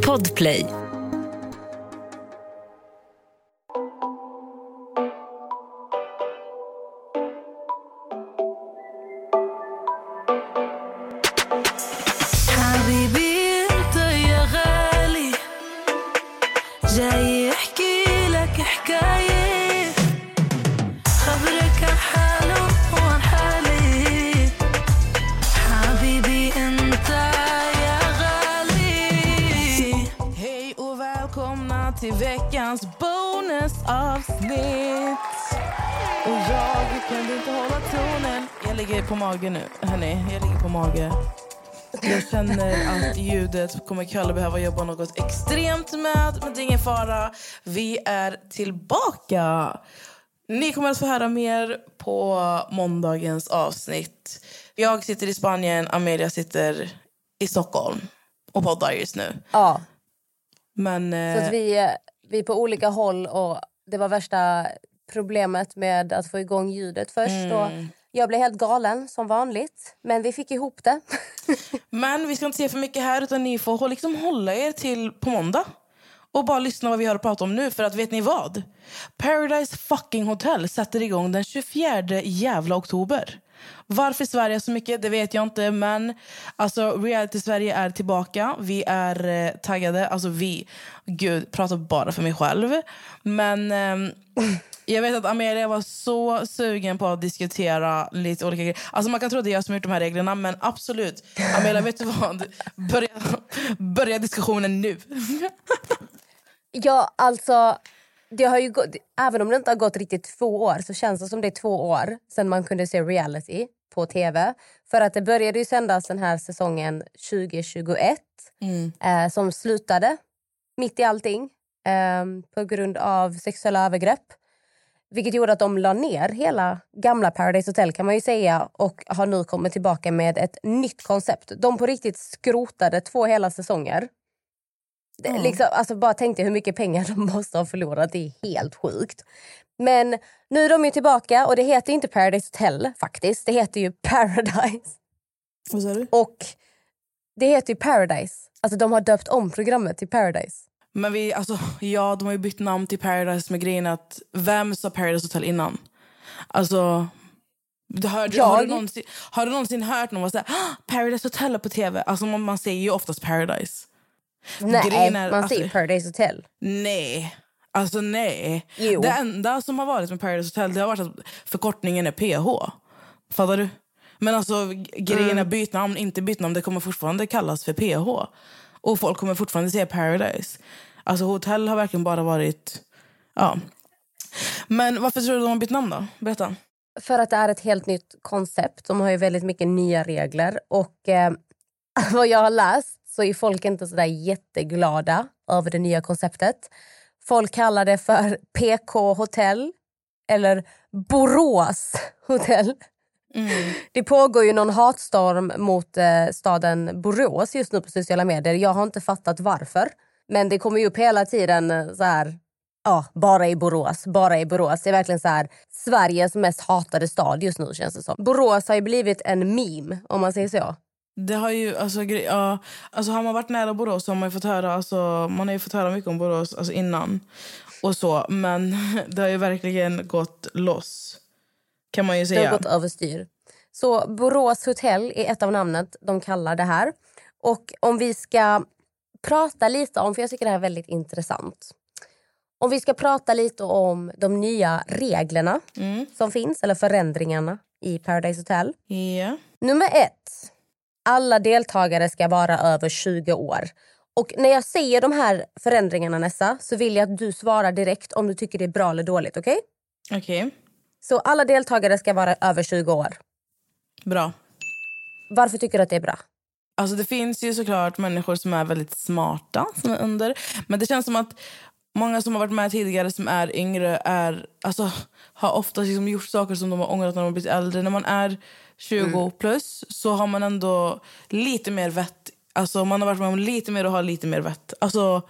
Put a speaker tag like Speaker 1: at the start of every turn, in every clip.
Speaker 1: Podplay.
Speaker 2: Kalle behöva jobba något extremt med, men det är ingen fara. Vi är tillbaka. Ni kommer att få höra mer på måndagens avsnitt. Jag sitter i Spanien, Amelia sitter i Stockholm och poddar just nu.
Speaker 3: Ja,
Speaker 2: Men
Speaker 3: så att vi, eh, vi är på olika håll och det var värsta problemet med att få igång ljudet först.
Speaker 2: Mm.
Speaker 3: Jag blev helt galen som vanligt, men vi fick ihop det.
Speaker 2: Men vi ska inte säga för mycket här utan ni får liksom hålla er till på måndag. Och bara lyssna vad vi har att prata om nu. För att vet ni vad? Paradise fucking Hotel sätter igång den 24 jävla oktober. Varför Sverige så mycket, det vet jag inte. Men alltså, reality Sverige är tillbaka. Vi är eh, taggade. Alltså vi. Gud, pratar bara för mig själv. Men ehm, jag vet att Amelia var så sugen på att diskutera lite olika grejer. Alltså man kan tro att det är jag som har gjort de här reglerna, men absolut. Amelia, vet du vad? Börja, börja diskussionen nu.
Speaker 3: Ja, alltså... Det har ju gått, även om det inte har gått riktigt två år så känns det som det är två år sedan man kunde se reality på tv. För att det började ju sändas den här säsongen 2021 eh, som slutade mitt i allting eh, på grund av sexuella övergrepp. Vilket gjorde att de la ner hela gamla Paradise Hotel kan man ju säga och har nu kommit tillbaka med ett nytt koncept. De på riktigt skrotade två hela säsonger. Det, liksom, alltså bara tänkte hur mycket pengar de måste ha förlorat. Det är helt sjukt. Men nu är de ju tillbaka och det heter inte Paradise Hotel faktiskt. Det heter ju Paradise.
Speaker 2: Vad sa du?
Speaker 3: Och det heter ju Paradise. Alltså de har döpt om programmet till Paradise.
Speaker 2: Men vi, alltså, ja, de har ju bytt namn till Paradise med grejen att vem sa Paradise Hotel innan? Alltså, du hörde,
Speaker 3: Jag.
Speaker 2: har, du någonsin, har du någonsin hört någon säga ah, Paradise Hotel på tv? Alltså man, man säger ju oftast Paradise.
Speaker 3: Nej,
Speaker 2: är-
Speaker 3: man
Speaker 2: alltså-
Speaker 3: säger Paradise Hotel.
Speaker 2: Nej. Alltså nej.
Speaker 3: Jo.
Speaker 2: Det enda som har varit med Paradise Hotel det har varit att förkortningen är PH. Fattar du? Men alltså grejen är byt namn, inte byt namn. Det kommer fortfarande kallas för PH. Och folk kommer fortfarande se Paradise. Alltså hotell har verkligen bara varit... Ja. Men varför tror du de har bytt namn då? Berätta.
Speaker 3: För att det är ett helt nytt koncept. De har ju väldigt mycket nya regler. Och eh, vad jag har läst så är folk inte så där jätteglada över det nya konceptet. Folk kallar det för PK hotell eller Borås hotell. Mm. Det pågår ju någon hatstorm mot eh, staden Borås just nu på sociala medier. Jag har inte fattat varför. Men det kommer ju upp hela tiden eh, så här... Ja, bara i Borås. Bara i Borås. Det är verkligen så här Sveriges mest hatade stad just nu känns det som. Borås har ju blivit en meme om man säger så.
Speaker 2: Det har ju, alltså, gre- ja, alltså har man varit nära Borås så har man ju fått höra, alltså, man har ju fått höra mycket om Borås alltså, innan. Och så, men det har ju verkligen gått loss. Kan man ju
Speaker 3: Det har
Speaker 2: säga.
Speaker 3: gått överstyr. Så Borås hotell är ett av namnet de kallar det här. Och om vi ska prata lite om, för jag tycker det här är väldigt intressant. Om vi ska prata lite om de nya reglerna som finns, eller förändringarna i Paradise Hotel.
Speaker 2: Ja.
Speaker 3: Nummer ett. Alla deltagare ska vara över 20 år. Och när jag säger de här förändringarna Nessa så vill jag att du svarar direkt om du tycker det är bra eller dåligt. Okej?
Speaker 2: Okej,
Speaker 3: Så alla deltagare ska vara över 20 år.
Speaker 2: bra.
Speaker 3: Varför tycker du att det är bra?
Speaker 2: Alltså det finns ju såklart människor som är väldigt smarta som är under. Men det känns som att många som har varit med tidigare som är yngre är, alltså, har ofta liksom gjort saker som de har ångrat när de har blivit äldre. När man är 20 plus så har man ändå lite mer vett. Alltså man har varit med om lite mer och har lite mer vett. Alltså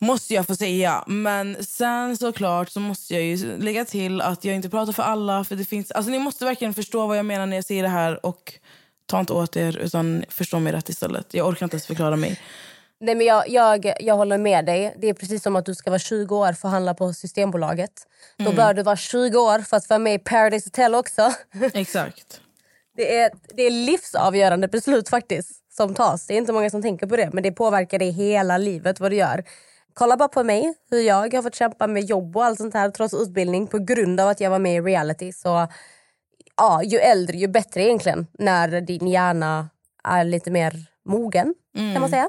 Speaker 2: måste jag få säga. Men sen såklart så måste jag ju lägga till att jag inte pratar för alla. För det finns, alltså ni måste verkligen förstå vad jag menar när jag säger det här. Och ta inte åt er, utan förstå mig rätt istället. Jag orkar inte ens förklara mig.
Speaker 3: Nej, men jag, jag, jag håller med dig. Det är precis som att du ska vara 20 år för att handla på Systembolaget. Då bör du vara 20 år för att vara med i Paradise Hotel också.
Speaker 2: Exakt.
Speaker 3: Det är, det är livsavgörande beslut faktiskt som tas. Det är inte många som tänker på det, men det påverkar dig hela livet vad du gör. Kolla bara på mig, hur jag har fått kämpa med jobb och allt sånt här trots utbildning på grund av att jag var med i reality. Så ja, ju äldre ju bättre egentligen när din hjärna är lite mer mogen kan man säga.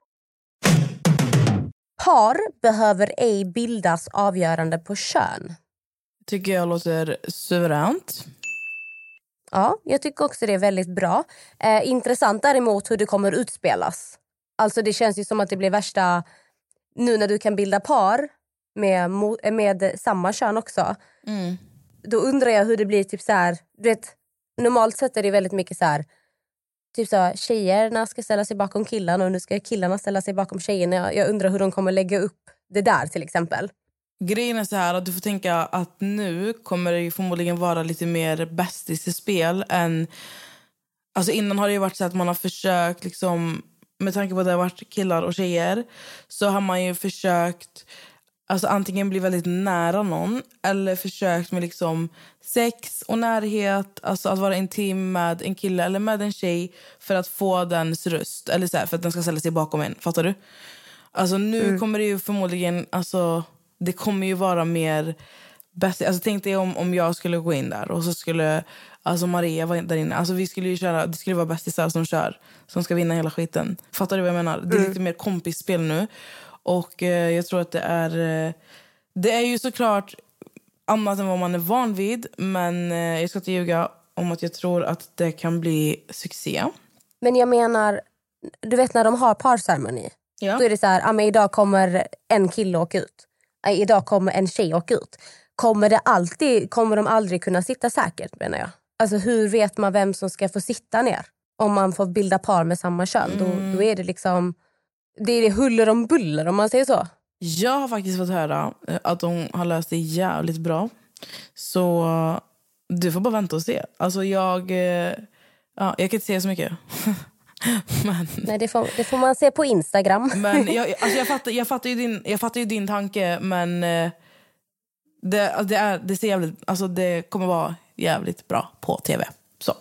Speaker 3: Par behöver ej bildas avgörande på kön.
Speaker 2: Tycker jag låter suveränt.
Speaker 3: Ja, jag tycker också det är väldigt bra. Eh, intressant däremot hur det kommer utspelas. Alltså det känns ju som att det blir värsta... Nu när du kan bilda par med, med samma kön också. Då undrar jag hur det blir typ så här... Du vet, normalt sett är det väldigt mycket så här... Typ så här, tjejerna ska ställa sig bakom killarna och nu ska killarna ställa sig bakom tjejerna. Jag, jag undrar hur de kommer lägga upp det där till exempel.
Speaker 2: Grejen är så här att du får tänka att nu kommer det ju förmodligen vara lite mer bästis i spel än... Alltså innan har det ju varit så att man har försökt liksom med tanke på att det har varit killar och tjejer så har man ju försökt alltså antingen bli väldigt nära någon eller försökt med liksom sex och närhet, alltså att vara intim med en kille eller med en tjej för att få dens röst eller så här, för att den ska ställa sig bakom en. Fattar du? Alltså nu kommer det ju förmodligen alltså det kommer ju vara mer bäst. Alltså tänk dig om, om jag skulle gå in där och så skulle alltså Maria vara där inne. Alltså vi skulle ju köra, det skulle vara bästisar som kör, som ska vinna hela skiten. Fattar du vad jag menar? Det är lite mer kompisspel nu. Och eh, jag tror att det är... Eh, det är ju såklart annat än vad man är van vid. Men eh, jag ska inte ljuga om att jag tror att det kan bli succé.
Speaker 3: Men jag menar, du vet när de har parceremoni.
Speaker 2: Ja.
Speaker 3: Då är det så här, ah, men idag kommer en kille åka ut. Nej, idag kommer en tjej åka ut. Kommer, det alltid, kommer de aldrig kunna sitta säkert menar jag? Alltså hur vet man vem som ska få sitta ner? Om man får bilda par med samma kön. Då, då är det liksom, det är det huller om buller om man säger så.
Speaker 2: Jag har faktiskt fått höra eh, att de har löst det jävligt bra. Så du får bara vänta och se. Alltså jag... eh, Ja, jag kan inte säga så mycket. men
Speaker 3: Nej, det, får, det får man se på Instagram.
Speaker 2: men jag, alltså jag, fattar, jag, fattar ju din, jag fattar ju din tanke, men eh, det, alltså det, är, det, ser jävligt, alltså det kommer vara jävligt bra på tv. Så.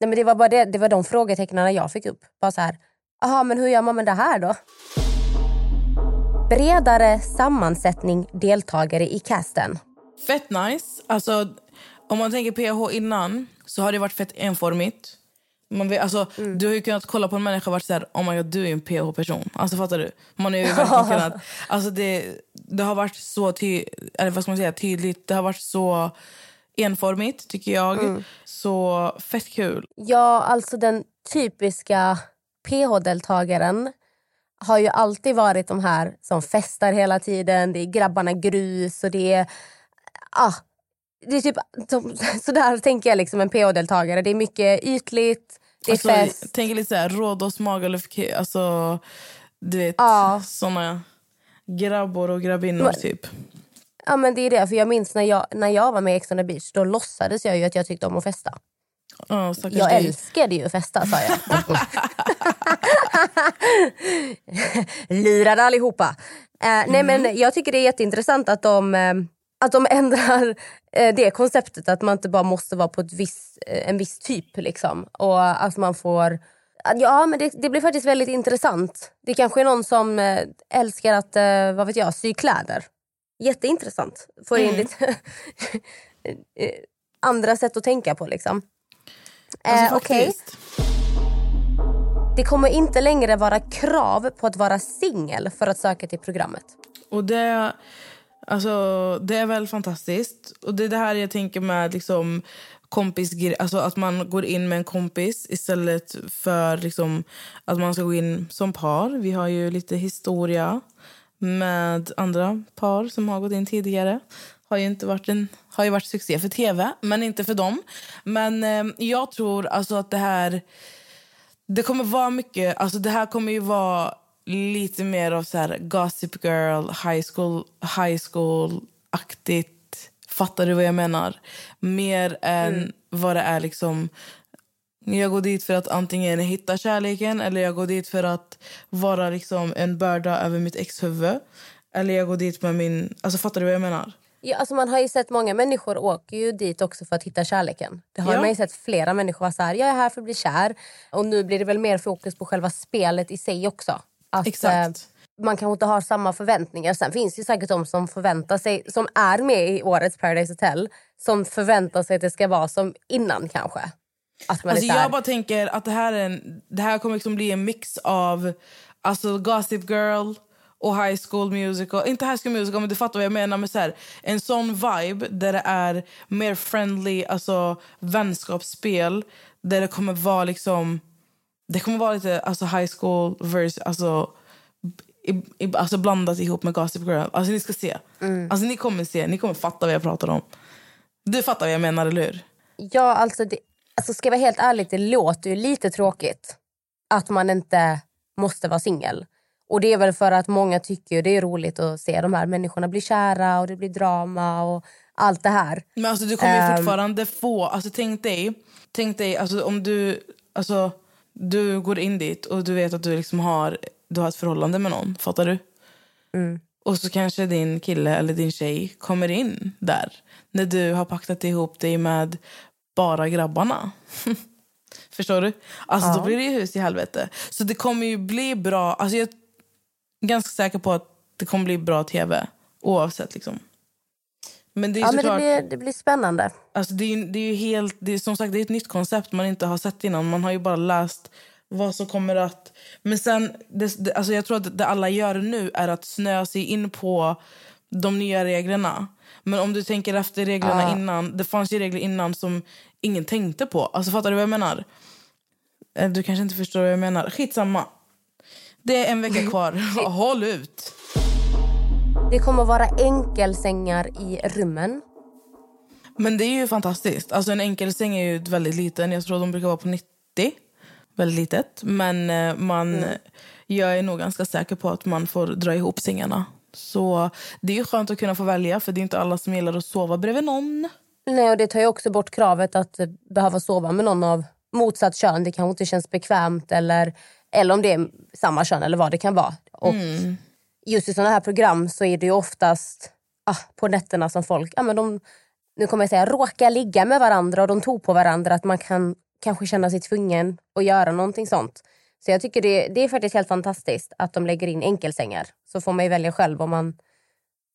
Speaker 3: Nej, men det var bara det, det var de frågetecknen jag fick upp. Bara så här, aha, men hur gör man med det här då? Bredare sammansättning deltagare i casten.
Speaker 2: Fett nice. Alltså, om man tänker PH innan så har det varit fett enformigt. Man vet, alltså, Du har ju kunnat kolla på en människa och varit så här, oh my God, du är en PH-person. Alltså, fattar du? Man har ju verkligen kunnat, alltså, det, det har varit så ty, eller vad ska man säga, tydligt. Det har varit så enformigt, tycker jag. Så fett kul.
Speaker 3: Ja, alltså den typiska PH-deltagaren har ju alltid varit de här som festar hela tiden. Det är grabbarna grus och det är... Ah, det är typ, så där tänker jag liksom en PH-deltagare. Det är mycket ytligt, det är
Speaker 2: Alltså,
Speaker 3: fest.
Speaker 2: jag tänker lite så här, Rhodos, Magaluf, alltså, du vet,
Speaker 3: Ja.
Speaker 2: såna grabbor och grabbinnor typ.
Speaker 3: Ja, men det är det. För jag minns när jag, när jag var med i Ex on the beach, då låtsades jag ju att jag tyckte om att festa.
Speaker 2: Stackars
Speaker 3: Jag
Speaker 2: dig.
Speaker 3: älskade ju att festa, sa jag. Lurade allihopa. Eh, nej, men jag tycker det är jätteintressant att de, eh, att de ändrar eh, det konceptet. Att man inte bara måste vara på ett viss, eh, en viss typ. Liksom. Och att man får... Ja, men det, det blir faktiskt väldigt intressant. Det kanske är någon som älskar att vad vet jag, sy kläder. Jätteintressant. Får in lite eh, andra sätt att tänka på. Liksom.
Speaker 2: Alltså,
Speaker 3: Eh, Okej. Det kommer inte längre vara krav på att vara singel för att söka till programmet.
Speaker 2: Och det... Alltså, det är väl fantastiskt. Och det är det här jag tänker med liksom kompis, alltså att man går in med en kompis istället för liksom att man ska gå in som par. Vi har ju lite historia med andra par som har gått in tidigare. Har ju inte varit en har ju varit succé för tv, men inte för dem. Men eh, jag tror alltså att det här... Det kommer vara mycket... Alltså det här kommer ju vara lite mer av så här Gossip Girl, high school, high school-aktigt. Fattar du vad jag menar? Mer än mm. vad det är liksom... Jag går dit för att antingen hitta kärleken eller jag går dit för att vara liksom en börda över mitt exhuvud. Eller jag går dit med min... Alltså Fattar du vad jag menar?
Speaker 3: Ja, alltså man har ju sett många människor åker ju dit också för att hitta kärleken. Det har ja. man ju sett flera människor så här, jag är här för att bli kär. Och nu blir det väl mer fokus på själva spelet i sig också. Att, Exakt. Eh, man kanske inte har samma förväntningar. Sen finns det säkert de som förväntar sig, som är med i årets Paradise Hotel, som förväntar sig att det ska vara som innan kanske.
Speaker 2: Att man alltså, jag bara tänker att det här, är en, det här kommer liksom bli en mix av alltså Gossip Girl och High School Musical. Inte High School Musical, men du fattar vad jag menar. med så här, En sån vibe där det är mer friendly, alltså vänskapsspel. Där det kommer vara liksom... Det kommer vara lite alltså high school verse, alltså, i, i, alltså blandat ihop med Gossip Girl. Alltså ni ska se. Mm. Alltså ni kommer se, ni kommer fatta vad jag pratar om. Du fattar vad jag menar, eller hur?
Speaker 3: Ja, alltså, det, alltså ska jag vara helt ärlig, det låter ju lite tråkigt att man inte måste vara singel. Och det är väl för att många tycker det är roligt att se de här människorna bli kära och det blir drama och allt det här.
Speaker 2: Men alltså du kommer um, fortfarande få, alltså tänk dig, tänk dig alltså, om du, alltså, du går in dit och du vet att du liksom har, du har ett förhållande med någon, fattar du? Mm. Och så kanske din kille eller din tjej kommer in där när du har paktat ihop dig med bara grabbarna. Förstår du? Alltså ja. Då blir det hus i helvete. Så det kommer ju bli bra. Alltså jag ganska säker på att det kommer bli bra tv oavsett. Liksom.
Speaker 3: Men det, är ja, men det, blir, det blir spännande.
Speaker 2: Alltså det, är, det är helt, det är, som sagt, det är ett nytt koncept man inte har sett innan. Man har ju bara läst vad som kommer att... Men sen, det, det, alltså jag tror att det alla gör nu är att snöa sig in på de nya reglerna. Men om du tänker efter reglerna ja. innan. Det fanns ju regler innan som ingen tänkte på. Alltså Fattar du vad jag menar? Eh, du kanske inte förstår vad jag menar. Skitsamma. Det är en vecka kvar. Håll ut!
Speaker 3: Det kommer att vara enkelsängar i rummen.
Speaker 2: Men det är ju fantastiskt. Alltså en enkelsäng är ju väldigt liten. Jag tror de brukar vara på 90. Väldigt litet. Men eh, man, mm. jag är nog ganska säker på att man får dra ihop sängarna. Så det är ju skönt att kunna få välja för det är inte alla som gillar att sova bredvid någon.
Speaker 3: Nej, och det tar ju också bort kravet att behöva sova med någon av motsatt kön. Det kanske inte känns bekvämt eller eller om det är samma kön eller vad det kan vara. Och mm. Just i sådana här program så är det ju oftast ah, på nätterna som folk ah, men de, nu kommer jag säga, råkar ligga med varandra och de tog på varandra. Att man kan kanske känna sig tvungen att göra någonting sånt. Så jag tycker det, det är faktiskt helt fantastiskt att de lägger in enkelsängar. Så får man ju välja själv om man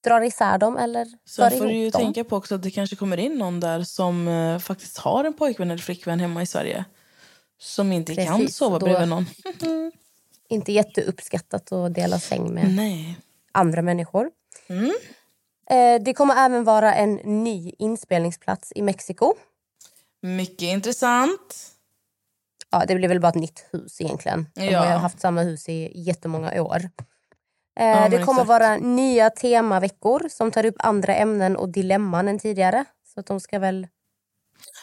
Speaker 3: drar isär dem eller
Speaker 2: Sen får du ju dem. tänka på också att det kanske kommer in någon där som uh, faktiskt har en pojkvän eller flickvän hemma i Sverige som inte Precis, kan sova bredvid någon.
Speaker 3: inte jätteuppskattat att dela säng med
Speaker 2: Nej.
Speaker 3: andra människor. Mm. Eh, det kommer även vara en ny inspelningsplats i Mexiko.
Speaker 2: Mycket intressant.
Speaker 3: Ja, det blir väl bara ett nytt hus egentligen. De ja. har haft samma hus i jättemånga år. Eh, ja, det kommer exakt. vara nya temaveckor som tar upp andra ämnen och dilemman än tidigare. Så att de ska väl...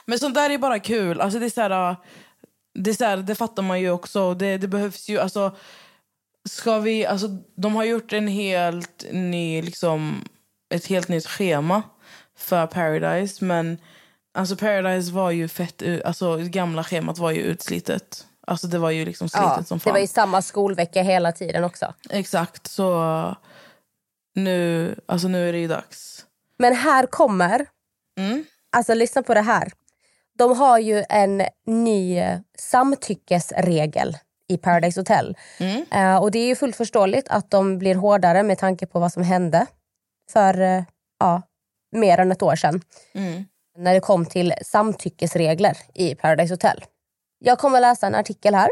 Speaker 2: Men sånt där är bara kul. Alltså det är så här, det, är så här, det fattar man ju också. Det, det behövs ju... Alltså, ska vi, alltså, de har gjort en helt ny, liksom, ett helt nytt schema för Paradise. Men alltså, Paradise var ju fett... Alltså, det gamla schemat var ju utslitet. Alltså, det var ju liksom slitet ja, som fan.
Speaker 3: Det var ju samma skolvecka hela tiden också.
Speaker 2: Exakt. Så nu, alltså, nu är det ju dags.
Speaker 3: Men här kommer... Mm. Alltså lyssna på det här. De har ju en ny samtyckesregel i Paradise Hotel. Mm. Uh, och Det är ju fullt förståeligt att de blir hårdare med tanke på vad som hände för uh, ja, mer än ett år sedan. Mm. När det kom till samtyckesregler i Paradise Hotel. Jag kommer läsa en artikel här.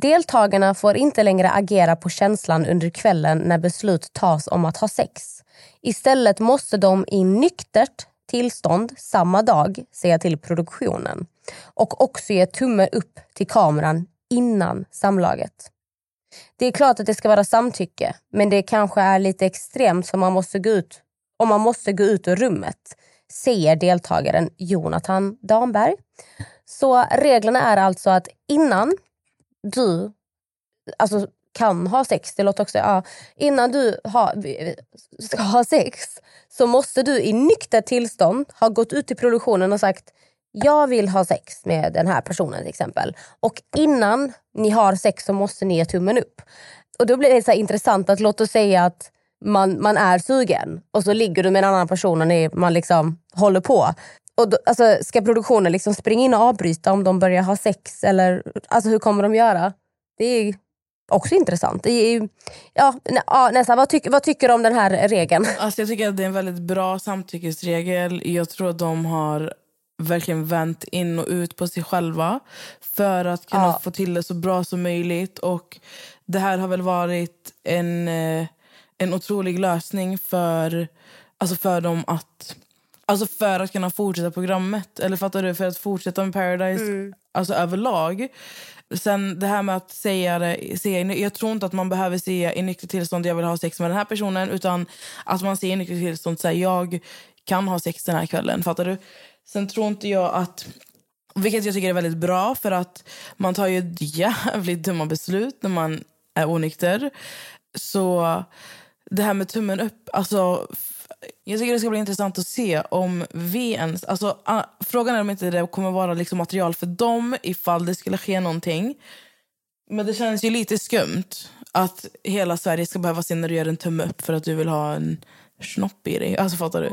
Speaker 3: Deltagarna får inte längre agera på känslan under kvällen när beslut tas om att ha sex. Istället måste de i nyktert tillstånd samma dag säga till produktionen och också ge tumme upp till kameran innan samlaget. Det är klart att det ska vara samtycke men det kanske är lite extremt för man måste gå ut, om man måste gå ut ur rummet säger deltagaren Jonathan Damberg. Så reglerna är alltså att innan du alltså, kan ha sex, det låter också, ja, innan du ha, ska ha sex så måste du i nykter tillstånd ha gått ut till produktionen och sagt jag vill ha sex med den här personen till exempel. Och innan ni har sex så måste ni ge tummen upp. Och då blir det så intressant att låt oss säga att man, man är sugen och så ligger du med en annan person och ni, man liksom håller på. Och då, alltså, ska produktionen liksom springa in och avbryta om de börjar ha sex? Eller alltså, hur kommer de göra? Det är också intressant. Det är, ja, ja, nästan, vad, tyck, vad tycker du om den här regeln?
Speaker 2: Alltså, jag tycker att det är en väldigt bra samtyckesregel. Jag tror att de har verkligen vänt in och ut på sig själva för att kunna ja. få till det så bra som möjligt. Och Det här har väl varit en, eh, en otrolig lösning för, alltså för dem att Alltså för att kunna fortsätta programmet. Eller fattar du? För att fortsätta med Paradise mm. alltså överlag. Sen det här med att säga det, säga, jag tror inte att man behöver säga i nyktert tillstånd jag vill ha sex med den här personen. Utan att man säger i nyktert tillstånd så jag kan ha sex den här kvällen. Fattar du? Sen tror inte jag att... Vilket jag tycker är väldigt bra, för att man tar ju jävligt dumma beslut när man är onykter. Så det här med tummen upp... Alltså, jag tycker det ska bli intressant att se om vi ens... Alltså, uh, frågan är om inte det kommer vara liksom material för dem ifall det skulle ske någonting. Men det känns ju lite skumt att hela Sverige ska behöva se när du gör en tumme upp för att du vill ha en snopp i dig. Alltså, fattar du?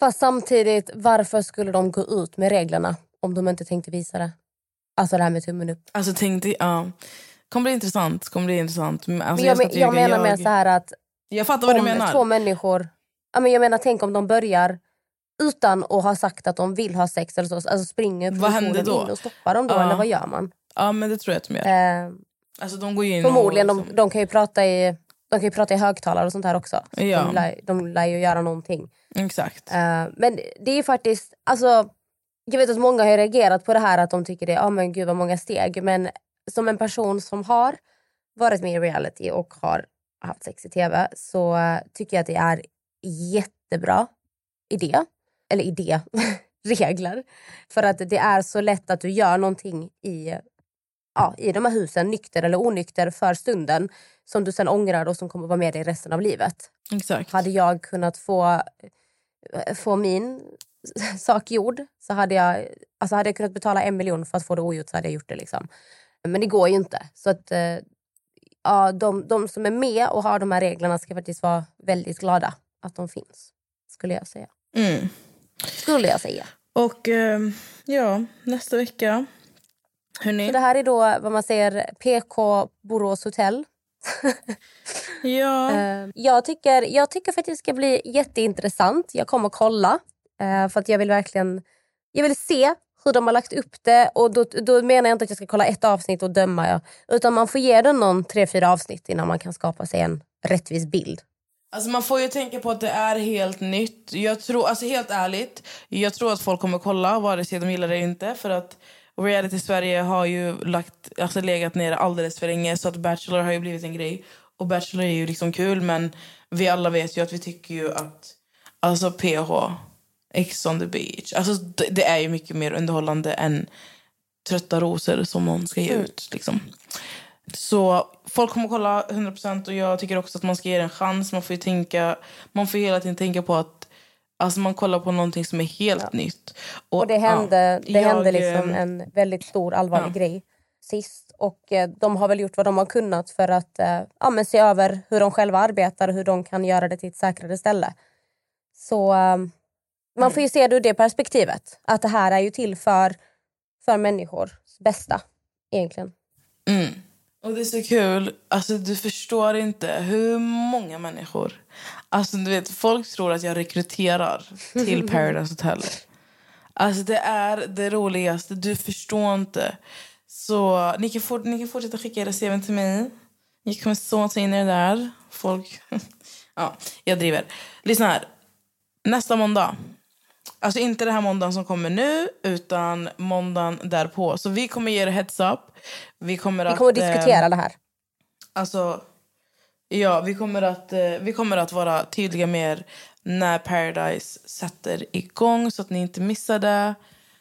Speaker 3: Fast samtidigt, varför skulle de gå ut med reglerna om de inte tänkte visa det? Alltså det här med tummen upp.
Speaker 2: Alltså tänkte, ja. kommer bli intressant. Kommer bli intressant. Alltså,
Speaker 3: men jag, jag, jag menar jag... med så här att...
Speaker 2: Jag fattar vad du menar.
Speaker 3: två människor... Ja, men jag menar, tänk om de börjar utan att ha sagt att de vill ha sex eller så. Alltså springer
Speaker 2: då?
Speaker 3: in och stoppar dem då? Ja. Eller vad gör man?
Speaker 2: Ja men det tror jag att de gör. Eh, alltså, de går in
Speaker 3: förmodligen,
Speaker 2: och...
Speaker 3: de, de, kan ju prata i, de kan ju prata i högtalare och sånt här också. Så
Speaker 2: ja.
Speaker 3: de, lär, de lär ju göra någonting.
Speaker 2: Exakt.
Speaker 3: Eh, men det är faktiskt... Alltså, jag vet att många har reagerat på det här att de tycker det oh, men gud vad många steg. Men som en person som har varit med i reality och har haft sex i tv så tycker jag att det är jättebra idé. Eller idé, regler. För att det är så lätt att du gör någonting i, ja, i de här husen, nykter eller onykter för stunden som du sen ångrar och som kommer vara med dig resten av livet.
Speaker 2: Exakt.
Speaker 3: Hade jag kunnat få, få min sak gjord så hade jag, alltså hade jag kunnat betala en miljon för att få det ogjort så hade jag gjort det. Liksom. Men det går ju inte. Så att, eh, ja, de, de som är med och har de här reglerna ska faktiskt vara väldigt glada att de finns. Skulle jag säga.
Speaker 2: Mm.
Speaker 3: Skulle jag säga.
Speaker 2: Och eh, ja, nästa vecka. Hörrni.
Speaker 3: Så det här är då vad man säger PK Borås hotell.
Speaker 2: ja.
Speaker 3: Eh, jag, tycker, jag tycker faktiskt det ska bli jätteintressant. Jag kommer kolla. Eh, för att jag vill verkligen jag vill se hur de har lagt upp det. Och då, då menar jag inte att jag ska kolla ett avsnitt och döma. Ja. Utan man får ge den någon tre, fyra avsnitt innan man kan skapa sig en rättvis bild.
Speaker 2: Alltså man får ju tänka på att det är helt nytt. Jag tror, alltså helt ärligt, jag tror att folk kommer kolla vare sig de gillar det eller inte. För att reality Sverige har ju lagt, alltså legat ner alldeles för länge. Så att Bachelor har ju blivit en grej. Och Bachelor är ju liksom kul men vi alla vet ju att vi tycker ju att alltså PH Ex on the beach. Alltså, det är ju mycket mer underhållande än Trötta rosor som hon ska ge mm. ut. Liksom. Så folk kommer att kolla 100% och jag tycker också att man ska ge det en chans. Man får tänka, man får hela tiden tänka på att Alltså man kollar på någonting som är helt nytt.
Speaker 3: Och det hände,
Speaker 2: ja,
Speaker 3: det
Speaker 2: jag,
Speaker 3: hände liksom
Speaker 2: eh,
Speaker 3: en väldigt stor allvarlig
Speaker 2: ja.
Speaker 3: grej sist. Och eh, de har väl gjort vad de har kunnat för att eh, ja, men se över hur de själva arbetar och hur de kan göra det till ett säkrare ställe. Så eh, man får ju se det ur det perspektivet. Att det här är ju till för, för människors bästa egentligen.
Speaker 2: Mm. Och det är så kul. Alltså du förstår inte hur många människor... Alltså du vet, folk tror att jag rekryterar till Paradise Hotel. Alltså det är det roligaste. Du förstår inte. Så ni kan, fort, ni kan fortsätta skicka era CV till mig. Ni kommer så ta in er där. Folk... ja, jag driver. Lyssna här. Nästa måndag. Alltså inte den här måndagen som kommer nu, utan måndagen därpå. Så vi kommer ge er heads up. Vi kommer,
Speaker 3: Vi kommer att
Speaker 2: eh,
Speaker 3: diskutera det här.
Speaker 2: Alltså, ja, vi kommer, att, eh, vi kommer att vara tydliga med er när Paradise sätter igång så att ni inte missar det.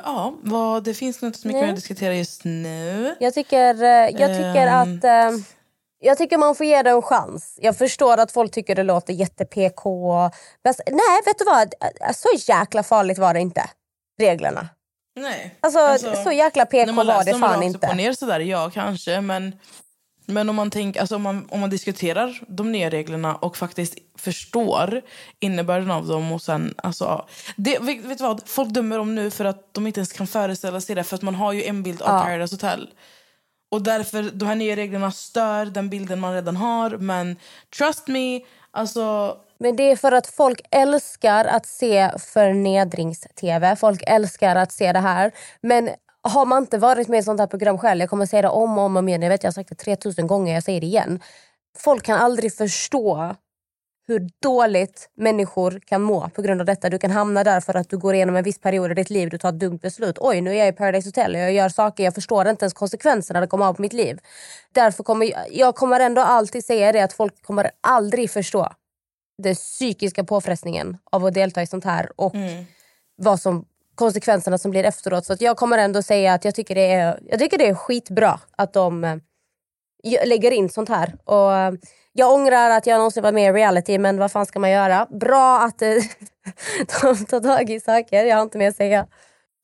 Speaker 2: Ja, vad, det finns nog inte så mycket
Speaker 3: Nej.
Speaker 2: att diskutera just nu.
Speaker 3: Jag tycker, eh, jag tycker
Speaker 2: Ehm.
Speaker 3: att... eh, Jag tycker man får ge det en chans. Jag förstår att folk tycker det låter jätte-PK. Alltså, Nej, vet du vad? Så jäkla farligt var det inte. Reglerna.
Speaker 2: Nej.
Speaker 3: Alltså, så jäkla PK var
Speaker 2: läser
Speaker 3: det fan inte.
Speaker 2: ner sådär, ja kanske. Men, men om, man tänk, alltså, om, man, om man diskuterar de nya reglerna och faktiskt förstår innebörden av dem och sen... Alltså, det, vet, vet du vad? Folk dömer dem nu för att de inte ens kan föreställa sig det. För att man har ju en bild av
Speaker 3: Ja.
Speaker 2: Paradise Hotel. Och därför, de här nya reglerna stör den bilden man redan har. Men trust me, alltså...
Speaker 3: Men det är för att folk älskar att se förnedrings-tv. Folk älskar att se det här. Men har man inte varit med i ett sånt här program själv, jag kommer säga det om och om, om igen, jag vet jag har sagt det 3000 gånger, jag säger det igen. Folk kan aldrig förstå hur dåligt människor kan må på grund av detta. Du kan hamna där för att du går igenom en viss period i ditt liv, du tar ett dumt beslut. Oj, nu är jag i Paradise Hotel, jag gör saker, jag förstår inte ens konsekvenserna det kommer ha på mitt liv. Därför kommer jag, jag kommer ändå alltid säga det att folk kommer aldrig förstå den psykiska påfrestningen av att delta i sånt här och vad som, konsekvenserna som blir efteråt. Så jag kommer ändå säga att jag tycker det är, jag tycker det är skitbra att de eh, lägger in sånt här. Och eh, jag ångrar att jag någonsin var med i reality men vad fan ska man göra? Bra att eh, de tar tag i saker, jag har inte mer att säga.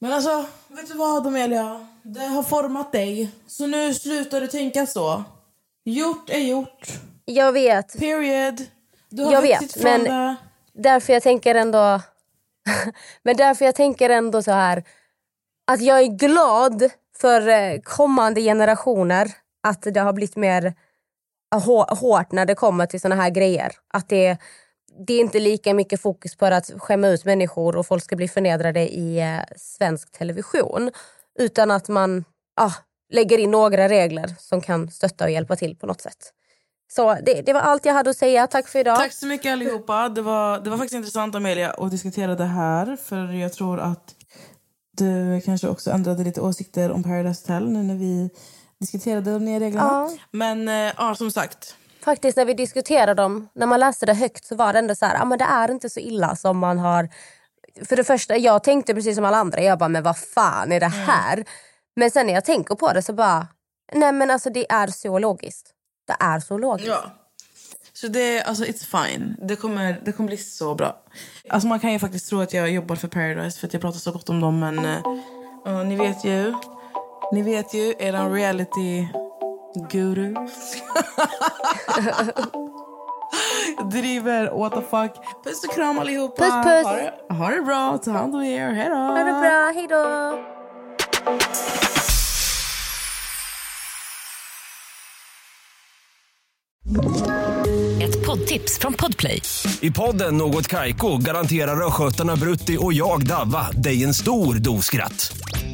Speaker 2: Men alltså, vet du vad Amelia? Det har format dig. Så nu slutar du tänka så. Gjort är gjort.
Speaker 3: Jag vet,
Speaker 2: Period. Du har
Speaker 3: Jag vet,
Speaker 2: från
Speaker 3: men-
Speaker 2: det.
Speaker 3: därför jag tänker ändå men därför jag tänker ändå så här att jag är glad för eh, kommande generationer att det har blivit mer eh, hårt när det kommer till såna här grejer. Att det, det är inte lika mycket fokus på att skämma ut människor och folk ska bli förnedrade i eh, svensk television. Utan att man ah, lägger in några regler som kan stötta och hjälpa till på något sätt. Så det, det var allt jag hade att säga. Tack för idag.
Speaker 2: Tack så mycket allihopa. Det var, det var faktiskt intressant Amelia att diskutera det här. För jag tror att du kanske också ändrade lite åsikter om Paradise Hotel nu när vi diskuterade de nya reglerna.
Speaker 3: Ja.
Speaker 2: Men eh, ja, som sagt.
Speaker 3: faktiskt när vi diskuterade dem, när man läste det högt så var det ändå så här, ah, men det är inte så illa som man har... För det första, jag tänkte precis som alla andra, jag bara, men vad fan är det här? Men sen när jag tänker på det så bara, nej men alltså det är så logiskt. Det är så logiskt.
Speaker 2: Ja. Så det, alltså it's fine. Det kommer, det kommer bli så bra. Alltså man kan ju faktiskt tro att jag jobbar för Paradise för att jag pratar så gott om dem men ja, ni vet ju. Ni vet ju, eran reality guru. Jag driver, what the fuck. Puss och kram allihopa.
Speaker 3: Puss, puss.
Speaker 2: Ha det, ha det bra, ta hand om er. Hej då.
Speaker 3: Ha det bra, hejdå!
Speaker 1: Ett poddtips från Podplay.
Speaker 4: I podden Något Kaiko garanterar östgötarna Brutti och jag, Davva, dig en stor dos skratt.